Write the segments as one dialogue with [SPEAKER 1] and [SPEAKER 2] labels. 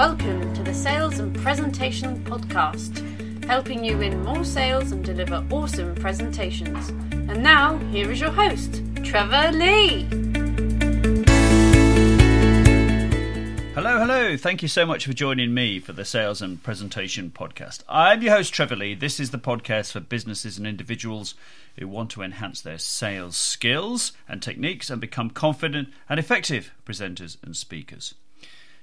[SPEAKER 1] Welcome to the Sales and Presentation Podcast, helping you win more sales and deliver awesome presentations. And now, here is your host, Trevor Lee.
[SPEAKER 2] Hello, hello. Thank you so much for joining me for the Sales and Presentation Podcast. I'm your host, Trevor Lee. This is the podcast for businesses and individuals who want to enhance their sales skills and techniques and become confident and effective presenters and speakers.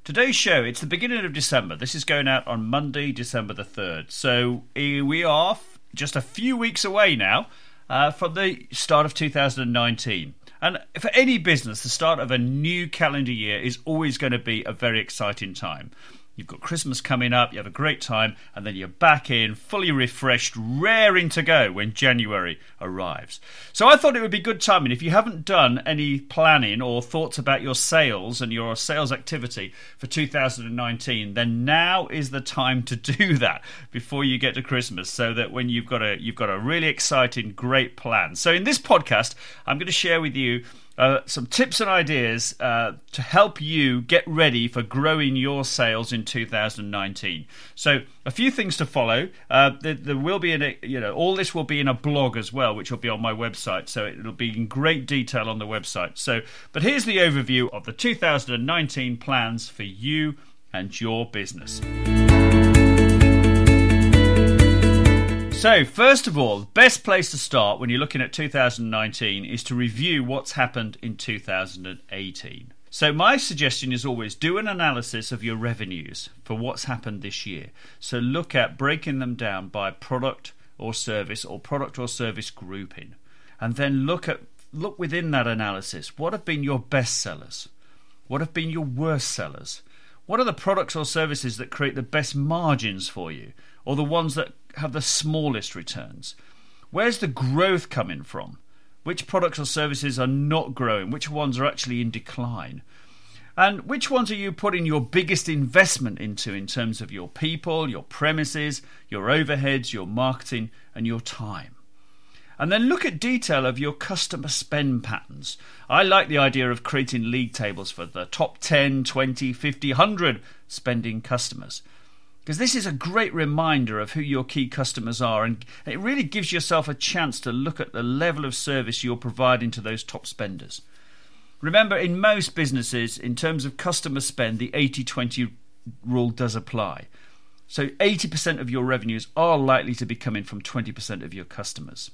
[SPEAKER 2] Today's show, it's the beginning of December. This is going out on Monday, December the 3rd. So eh, we are just a few weeks away now uh, from the start of 2019. And for any business, the start of a new calendar year is always going to be a very exciting time. You've got Christmas coming up, you have a great time, and then you're back in, fully refreshed, raring to go when January arrives. So I thought it would be good timing. If you haven't done any planning or thoughts about your sales and your sales activity for 2019, then now is the time to do that before you get to Christmas, so that when you've got a you've got a really exciting, great plan. So in this podcast, I'm going to share with you uh, some tips and ideas uh, to help you get ready for growing your sales in 2019. So, a few things to follow. Uh, there, there, will be a, you know all this will be in a blog as well, which will be on my website. So it'll be in great detail on the website. So, but here's the overview of the 2019 plans for you and your business. So, first of all, the best place to start when you're looking at 2019 is to review what's happened in 2018. So, my suggestion is always do an analysis of your revenues for what's happened this year. So, look at breaking them down by product or service or product or service grouping. And then look at look within that analysis. What have been your best sellers? What have been your worst sellers? What are the products or services that create the best margins for you or the ones that have the smallest returns? Where's the growth coming from? Which products or services are not growing? Which ones are actually in decline? And which ones are you putting your biggest investment into in terms of your people, your premises, your overheads, your marketing, and your time? And then look at detail of your customer spend patterns. I like the idea of creating league tables for the top 10, 20, 50, 100 spending customers because this is a great reminder of who your key customers are and it really gives yourself a chance to look at the level of service you're providing to those top spenders. Remember, in most businesses, in terms of customer spend, the 80 20 rule does apply. So 80% of your revenues are likely to be coming from 20% of your customers.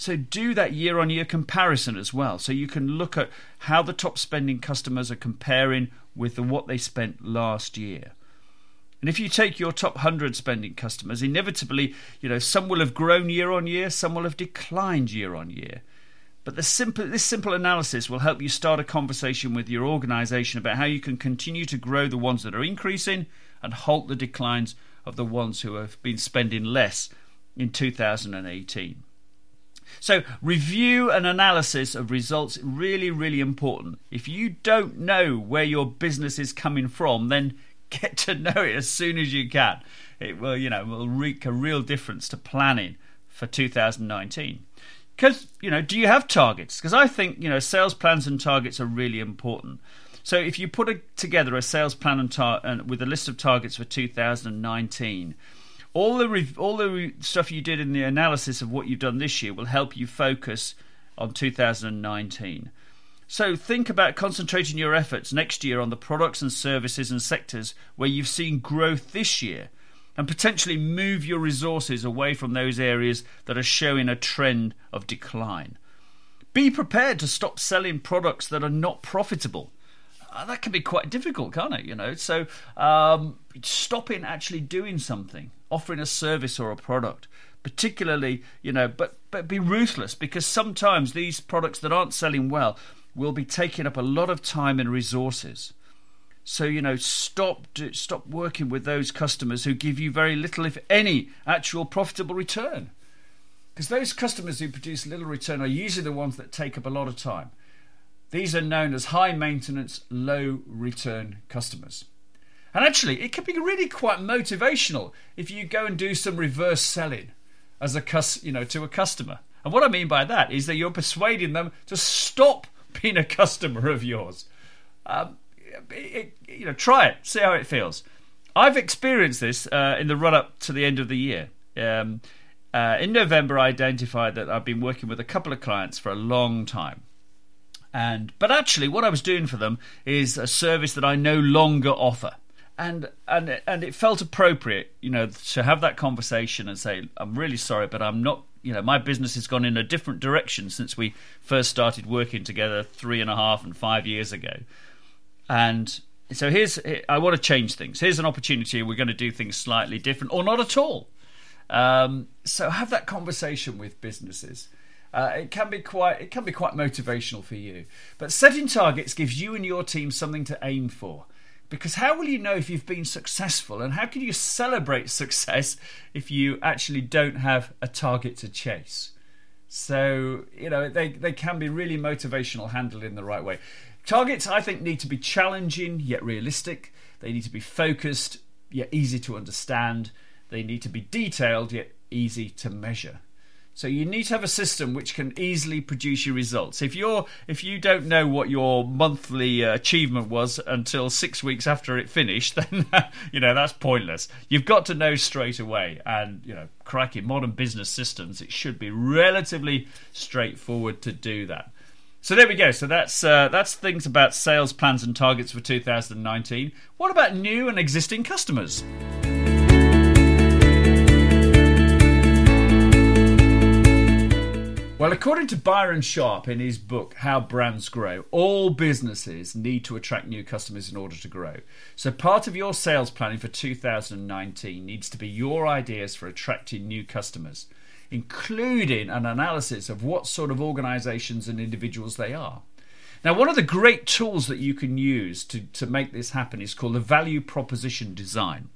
[SPEAKER 2] So do that year on year comparison as well. So you can look at how the top spending customers are comparing with what they spent last year. And if you take your top 100 spending customers, inevitably, you know, some will have grown year on year, some will have declined year on year. But the simple, this simple analysis will help you start a conversation with your organization about how you can continue to grow the ones that are increasing and halt the declines of the ones who have been spending less in 2018. So, review and analysis of results really, really important. If you don't know where your business is coming from, then get to know it as soon as you can. It will, you know, will wreak a real difference to planning for 2019. Because, you know, do you have targets? Because I think, you know, sales plans and targets are really important. So if you put a, together a sales plan and, tar- and with a list of targets for 2019, all the re- all the re- stuff you did in the analysis of what you've done this year will help you focus on 2019. So think about concentrating your efforts next year on the products and services and sectors where you've seen growth this year and potentially move your resources away from those areas that are showing a trend of decline. Be prepared to stop selling products that are not profitable. Uh, that can be quite difficult, can't it? You know, so um, stopping actually doing something, offering a service or a product, particularly, you know, but but be ruthless because sometimes these products that aren't selling well will be taking up a lot of time and resources. So you know, stop stop working with those customers who give you very little, if any, actual profitable return. Because those customers who produce little return are usually the ones that take up a lot of time. These are known as high maintenance, low return customers. And actually, it can be really quite motivational if you go and do some reverse selling as a cus- you know to a customer. And what I mean by that is that you're persuading them to stop being a customer of yours. Um, it, it, you know, try it, see how it feels. I've experienced this uh, in the run up to the end of the year. Um, uh, in November, I identified that I've been working with a couple of clients for a long time. And but actually, what I was doing for them is a service that I no longer offer. And and and it felt appropriate, you know, to have that conversation and say, "I'm really sorry, but I'm not you know, my business has gone in a different direction since we first started working together three and a half and five years ago. And so here's, I want to change things. Here's an opportunity. We're going to do things slightly different or not at all. Um, so have that conversation with businesses. Uh, it can be quite it can be quite motivational for you. But setting targets gives you and your team something to aim for. Because how will you know if you've been successful and how can you celebrate success if you actually don't have a target to chase? So, you know, they, they can be really motivational handled in the right way. Targets, I think, need to be challenging yet realistic. They need to be focused yet easy to understand. They need to be detailed yet easy to measure. So you need to have a system which can easily produce your results. If you're if you don't know what your monthly uh, achievement was until 6 weeks after it finished, then you know that's pointless. You've got to know straight away and you know cracking modern business systems it should be relatively straightforward to do that. So there we go. So that's uh, that's things about sales plans and targets for 2019. What about new and existing customers? Well, according to Byron Sharp in his book How Brands Grow, all businesses need to attract new customers in order to grow. So, part of your sales planning for 2019 needs to be your ideas for attracting new customers, including an analysis of what sort of organizations and individuals they are. Now, one of the great tools that you can use to, to make this happen is called the value proposition design.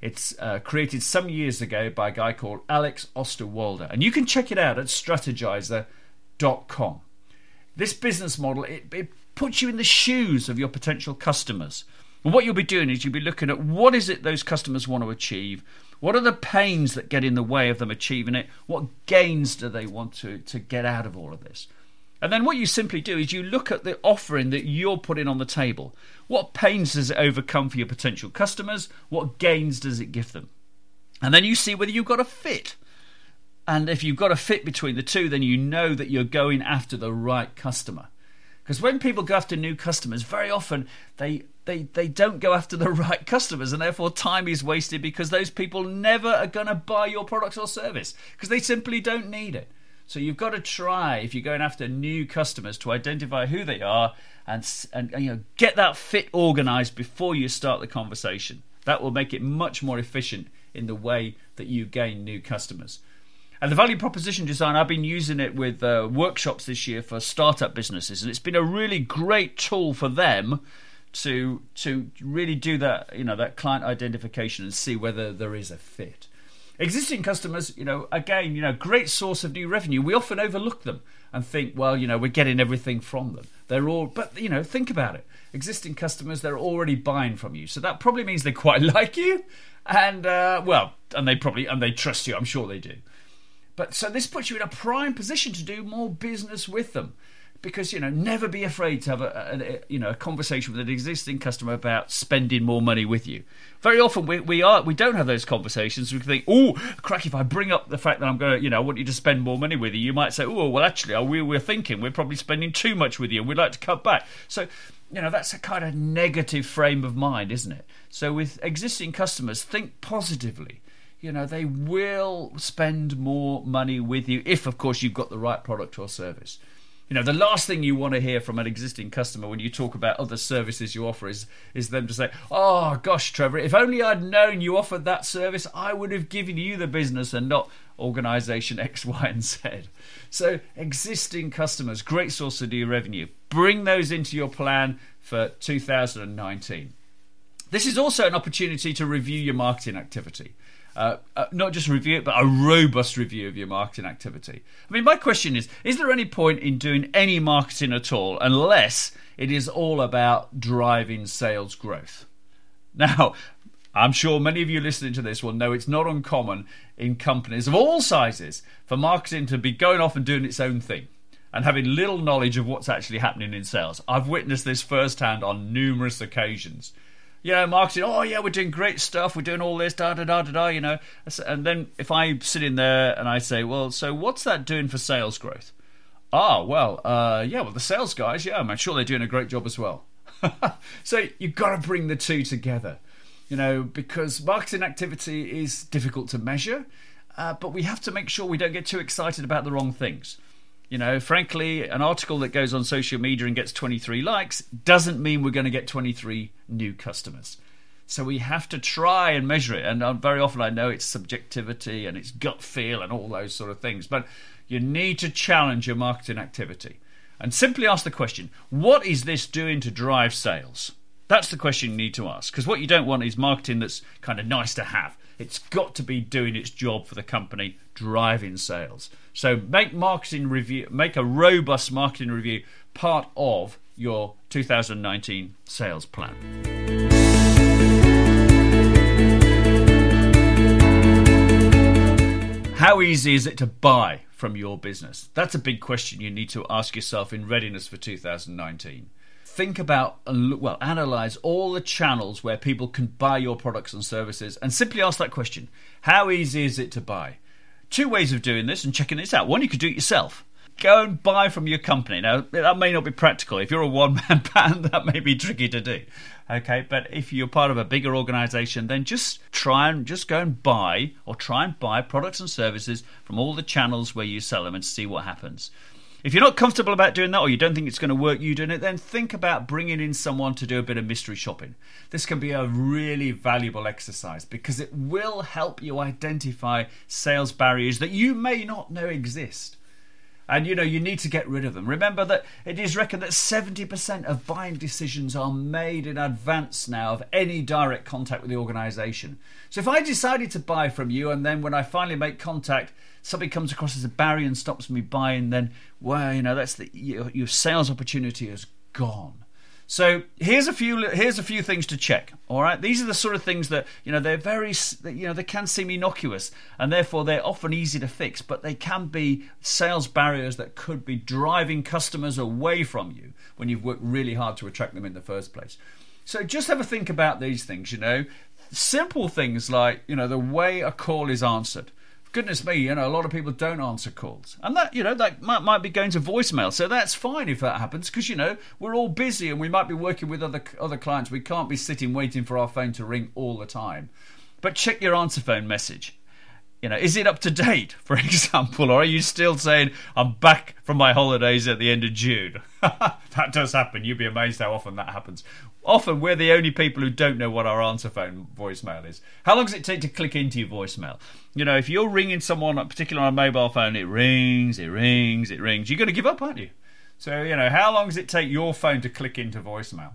[SPEAKER 2] It's uh, created some years ago by a guy called Alex Osterwalder, and you can check it out at strategyzer.com. This business model it, it puts you in the shoes of your potential customers. And what you'll be doing is you'll be looking at what is it those customers want to achieve, what are the pains that get in the way of them achieving it, what gains do they want to, to get out of all of this. And then what you simply do is you look at the offering that you're putting on the table. What pains does it overcome for your potential customers? What gains does it give them? And then you see whether you've got a fit. And if you've got a fit between the two, then you know that you're going after the right customer. Because when people go after new customers, very often they, they, they don't go after the right customers, and therefore time is wasted because those people never are going to buy your product or service because they simply don't need it. So you've got to try if you're going after new customers to identify who they are and and, and you know get that fit organized before you start the conversation. That will make it much more efficient in the way that you gain new customers. And the value proposition design, I've been using it with uh, workshops this year for startup businesses, and it's been a really great tool for them to to really do that, you know, that client identification and see whether there is a fit. Existing customers, you know, again, you know, great source of new revenue. We often overlook them and think, well, you know, we're getting everything from them. They're all, but you know, think about it. Existing customers, they're already buying from you, so that probably means they quite like you, and uh, well, and they probably and they trust you. I'm sure they do. But so this puts you in a prime position to do more business with them because you know never be afraid to have a, a, you know a conversation with an existing customer about spending more money with you. Very often we, we are we don't have those conversations. We think oh crack if i bring up the fact that i'm going to you know i want you to spend more money with you you might say oh well actually oh, we, we're thinking we're probably spending too much with you and we'd like to cut back. So you know that's a kind of negative frame of mind isn't it? So with existing customers think positively. You know they will spend more money with you if of course you've got the right product or service you know the last thing you want to hear from an existing customer when you talk about other services you offer is is them to say oh gosh trevor if only i'd known you offered that service i would have given you the business and not organization x y and z. So existing customers great source of new revenue bring those into your plan for 2019 this is also an opportunity to review your marketing activity uh, uh, not just review it, but a robust review of your marketing activity. I mean, my question is is there any point in doing any marketing at all unless it is all about driving sales growth? Now, I'm sure many of you listening to this will know it's not uncommon in companies of all sizes for marketing to be going off and doing its own thing and having little knowledge of what's actually happening in sales. I've witnessed this firsthand on numerous occasions. You know, marketing, oh yeah, we're doing great stuff, we're doing all this, da da da da da, you know. And then if I sit in there and I say, well, so what's that doing for sales growth? Ah, well, uh, yeah, well, the sales guys, yeah, I'm sure they're doing a great job as well. so you've got to bring the two together, you know, because marketing activity is difficult to measure, uh, but we have to make sure we don't get too excited about the wrong things. You know, frankly, an article that goes on social media and gets 23 likes doesn't mean we're going to get 23 new customers. So we have to try and measure it. And uh, very often I know it's subjectivity and it's gut feel and all those sort of things. But you need to challenge your marketing activity and simply ask the question what is this doing to drive sales? That's the question you need to ask because what you don't want is marketing that's kind of nice to have. It's got to be doing its job for the company, driving sales. So make marketing review, make a robust marketing review part of your 2019 sales plan. How easy is it to buy from your business? That's a big question you need to ask yourself in readiness for 2019. Think about and look, well, analyze all the channels where people can buy your products and services and simply ask that question How easy is it to buy? Two ways of doing this and checking this out. One, you could do it yourself go and buy from your company. Now, that may not be practical. If you're a one man band, that may be tricky to do. Okay, but if you're part of a bigger organization, then just try and just go and buy or try and buy products and services from all the channels where you sell them and see what happens. If you're not comfortable about doing that or you don't think it's going to work you doing it, then think about bringing in someone to do a bit of mystery shopping. This can be a really valuable exercise because it will help you identify sales barriers that you may not know exist and you know you need to get rid of them. Remember that it is reckoned that 70% of buying decisions are made in advance now of any direct contact with the organization. So if I decided to buy from you and then when I finally make contact somebody comes across as a barrier and stops me buying then well you know that's the your, your sales opportunity is gone. So here's a few here's a few things to check. All right, these are the sort of things that you know they're very you know they can seem innocuous and therefore they're often easy to fix, but they can be sales barriers that could be driving customers away from you when you've worked really hard to attract them in the first place. So just have a think about these things. You know, simple things like you know the way a call is answered goodness me, you know, a lot of people don't answer calls. And that, you know, that might, might be going to voicemail. So that's fine if that happens because, you know, we're all busy and we might be working with other, other clients. We can't be sitting waiting for our phone to ring all the time. But check your answer phone message. You know, is it up to date, for example, or are you still saying I'm back from my holidays at the end of June? that does happen. You'd be amazed how often that happens. Often we're the only people who don't know what our answer phone voicemail is. How long does it take to click into your voicemail? You know, if you're ringing someone, particularly on a mobile phone, it rings, it rings, it rings. You're going to give up, aren't you? So, you know, how long does it take your phone to click into voicemail?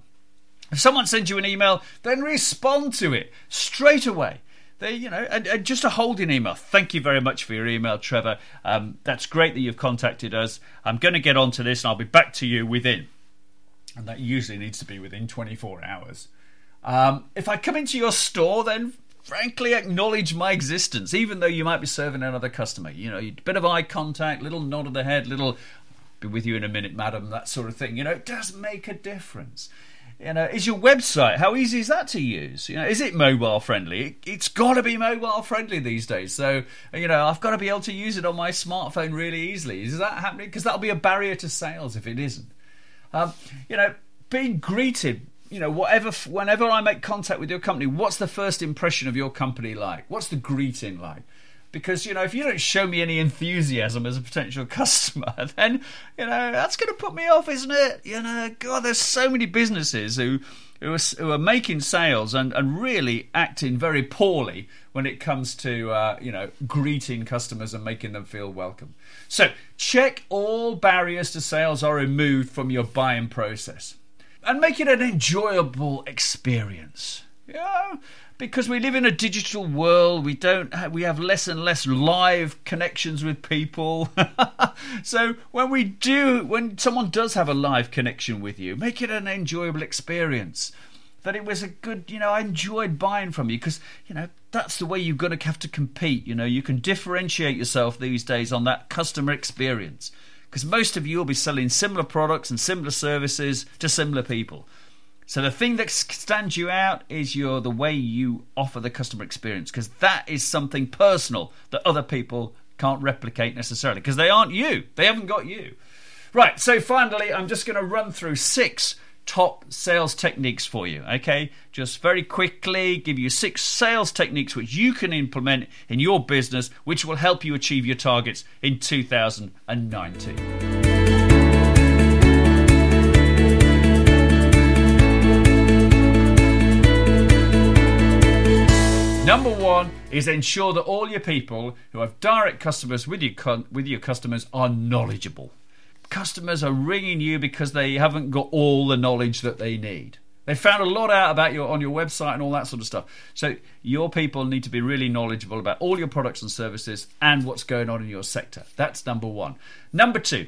[SPEAKER 2] If someone sends you an email, then respond to it straight away. They, you know, and, and, just a holding email. Thank you very much for your email, Trevor. Um, that's great that you've contacted us. I'm going to get onto this, and I'll be back to you within. And that usually needs to be within 24 hours. Um, if I come into your store, then frankly acknowledge my existence, even though you might be serving another customer. You know, a bit of eye contact, little nod of the head, little be with you in a minute, madam, that sort of thing. You know, it does make a difference. You know, is your website how easy is that to use? You know, is it mobile friendly? It, has got to be mobile friendly these days. So you know, I've got to be able to use it on my smartphone really easily. Is that happening? Because that'll be a barrier to sales if it isn't. Um, you know, being greeted. You know, whatever. Whenever I make contact with your company, what's the first impression of your company like? What's the greeting like? Because you know if you don't show me any enthusiasm as a potential customer then you know that's going to put me off isn't it? You know god there's so many businesses who who are, who are making sales and, and really acting very poorly when it comes to uh, you know greeting customers and making them feel welcome. So check all barriers to sales are removed from your buying process and make it an enjoyable experience. Yeah because we live in a digital world we don't have, we have less and less live connections with people. So when we do when someone does have a live connection with you make it an enjoyable experience. That it was a good you know i enjoyed buying from you because you know that's the way you're going to have to compete you know. You can differentiate yourself these days on that customer experience because most of you will be selling similar products and similar services to similar people So the thing that stands you out is your the way you offer the customer experience because that is something personal that other people can't replicate necessarily because they aren't you. They haven't got you. Right, so finally I'm just going to run through six top sales techniques for you. Okay, just very quickly give you six sales techniques which you can implement in your business, which will help you achieve your targets in 2019. Number one is ensure that all your people who have direct customers with your with your customers are knowledgeable. Customers are ringing you because they haven't got all the knowledge that they need. They found a lot out about you on your website and all that sort of stuff. So your people need to be really knowledgeable about all your products and services and what's going on in your sector. That's number one. Number two,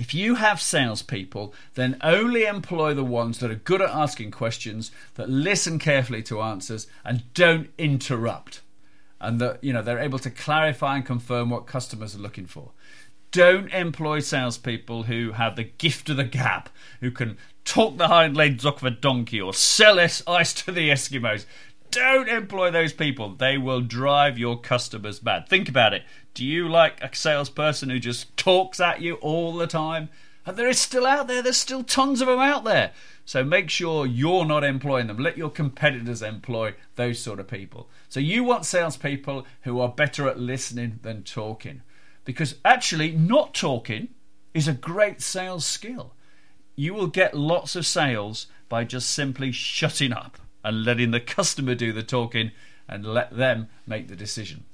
[SPEAKER 2] if you have salespeople, then only employ the ones that are good at asking questions, that listen carefully to answers, and don't interrupt. And that you know they're able to clarify and confirm what customers are looking for. Don't employ salespeople who have the gift of the gab, who can talk the hind legs off of a donkey or sell ice to the Eskimos. Don't employ those people. They will drive your customers mad. Think about it. Do you like a salesperson who just talks at you all the time? And there is still out there, there's still tons of them out there. So make sure you're not employing them. Let your competitors employ those sort of people. So you want salespeople who are better at listening than talking. Because actually, not talking is a great sales skill. You will get lots of sales by just simply shutting up and letting the customer do the talking and let them make the decision.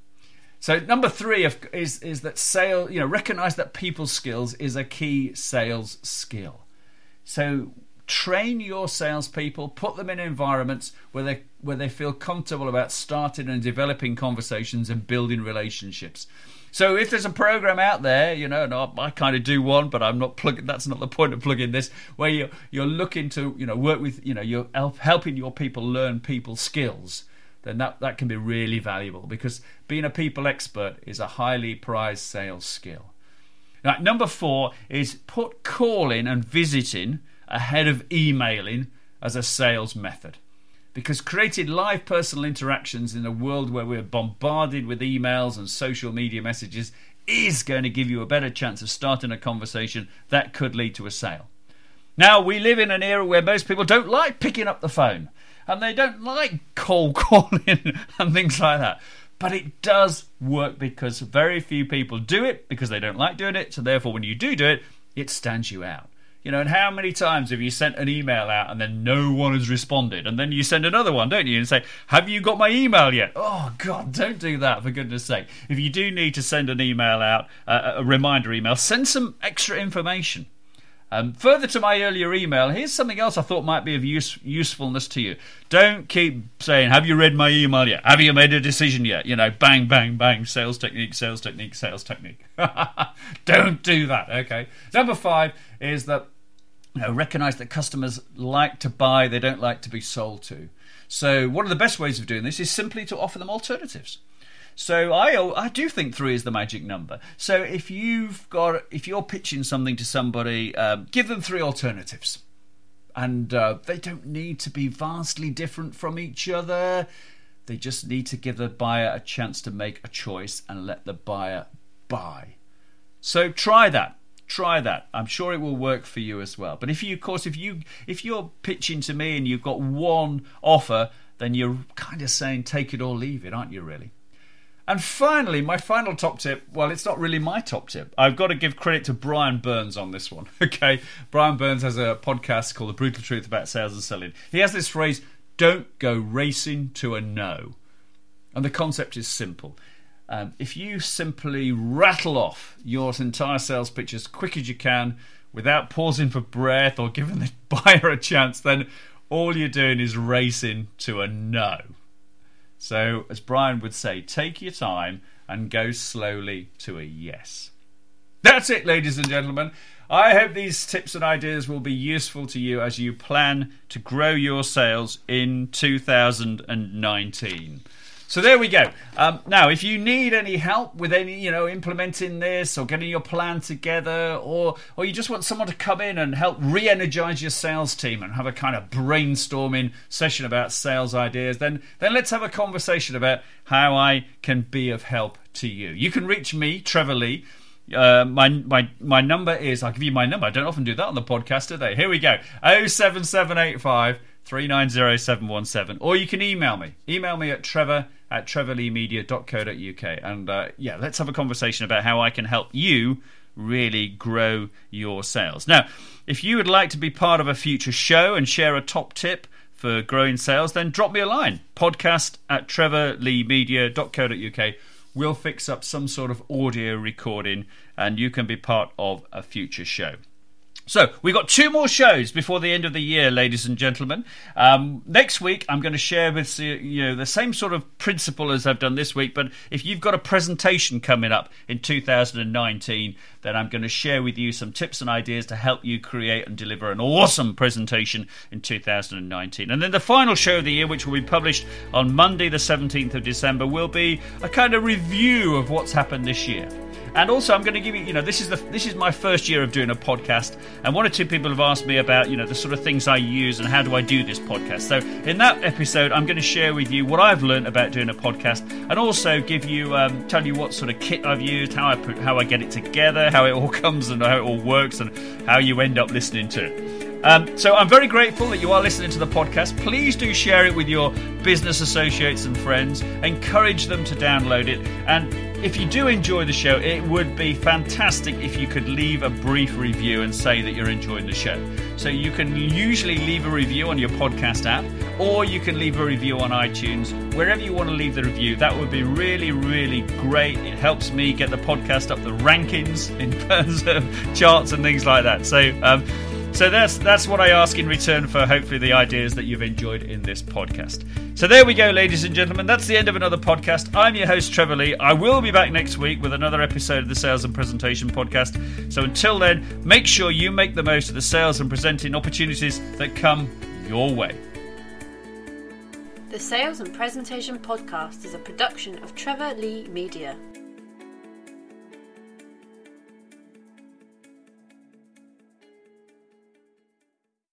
[SPEAKER 2] So number three is is that sale. You know, recognize that people skills is a key sales skill. So train your salespeople, put them in environments where they where they feel comfortable about starting and developing conversations and building relationships. So if there's a program out there, you know, and I, I kind of do one, but I'm not plugging. That's not the point of plugging this. Where you you're looking to you know work with you know you're help, helping your people learn people skills. Then that, that can be really valuable because being a people expert is a highly prized sales skill. Number four is put calling and visiting ahead of emailing as a sales method because creating live personal interactions in a world where we're bombarded with emails and social media messages is going to give you a better chance of starting a conversation that could lead to a sale. Now, we live in an era where most people don't like picking up the phone and they don't like cold calling and things like that. But it does work because very few people do it because they don't like doing it. So, therefore, when you do do it, it stands you out. You know, and how many times have you sent an email out and then no one has responded? And then you send another one, don't you? And say, Have you got my email yet? Oh, God, don't do that, for goodness sake. If you do need to send an email out, uh, a reminder email, send some extra information. Um, further to my earlier email, here's something else I thought might be of use, usefulness to you. Don't keep saying, Have you read my email yet? Have you made a decision yet? You know, bang, bang, bang, sales technique, sales technique, sales technique. Don't do that, okay? Number five is that recognize that customers like to buy, they don't like to be sold to. So, one of the best ways of doing this is simply to offer them alternatives. So I I do think three is the magic number. So if you've got if you're pitching something to somebody, um, give them three alternatives, and uh, they don't need to be vastly different from each other. They just need to give the buyer a chance to make a choice and let the buyer buy. So try that try that. I'm sure it will work for you as well. But if you, of course, if you if you're pitching to me and you've got one offer, then you're kind of saying take it or leave it, aren't you? Really. And finally, my final top tip. Well, it's not really my top tip. I've got to give credit to Brian Burns on this one. Okay, Brian Burns has a podcast called The Brutal Truth About Sales and Selling. He has this phrase: "Don't go racing to a no," and the concept is simple um, if you simply rattle off your entire sales pitch as quick as you can without pausing for breath or giving the buyer a chance, then all you're doing is racing to a no. So, as Brian would say, take your time and go slowly to a yes. That's it, ladies and gentlemen. I hope these tips and ideas will be useful to you as you plan to grow your sales in 2019. So there we go. Um, now, if you need any help with any, you know, implementing this or getting your plan together, or or you just want someone to come in and help re-energize your sales team and have a kind of brainstorming session about sales ideas, then then let's have a conversation about how I can be of help to you. You can reach me, Trevor Lee. Uh, my my my number is I'll give you my number. I don't often do that on the podcast, do they? Here we go. 07785 390 Or you can email me. Email me at trevor at trevorleemedia.co.uk. And uh, yeah, let's have a conversation about how I can help you really grow your sales. Now, if you would like to be part of a future show and share a top tip for growing sales, then drop me a line. Podcast at trevorleemedia.co.uk. We'll fix up some sort of audio recording and you can be part of a future show. So we've got two more shows before the end of the year, ladies and gentlemen. Um, next week, I'm going to share with you, know the same sort of principle as I've done this week. But if you've got a presentation coming up in 2019, then I'm going to share with you some tips and ideas to help you create and deliver an awesome presentation in 2019. And then the final show of the year, which will be published on Monday, the 17th of December, will be a kind of review of what's happened this year. And also, I'm going to give you, you know, this is the this is my first year of doing a podcast, and one or two people have asked me about, you know, the sort of things I use and how do I do this podcast. So, in that episode, I'm going to share with you what I've learned about doing a podcast, and also give you, um, tell you what sort of kit I've used, how I put, how I get it together, how it all comes, and how it all works, and how you end up listening to it. Um, so I'm very grateful that you are listening to the podcast. Please do share it with your business associates and friends. Encourage them to download it. And if you do enjoy the show, it would be fantastic if you could leave a brief review and say that you're enjoying the show. So you can usually leave a review on your podcast app, or you can leave a review on iTunes. Wherever you want to leave the review, that would be really, really great. It helps me get the podcast up the rankings in terms of charts and things like that. So, um, so that's that's what I ask in return for hopefully the ideas that you've enjoyed in this podcast. So there we go, ladies and gentlemen. That's the end of another podcast. I'm your host, Trevor Lee. I will be back next week with another episode of the Sales and Presentation Podcast. So until then, make sure you make the most of the sales and presenting opportunities that come your way.
[SPEAKER 1] The Sales and Presentation Podcast is a production of Trevor Lee Media.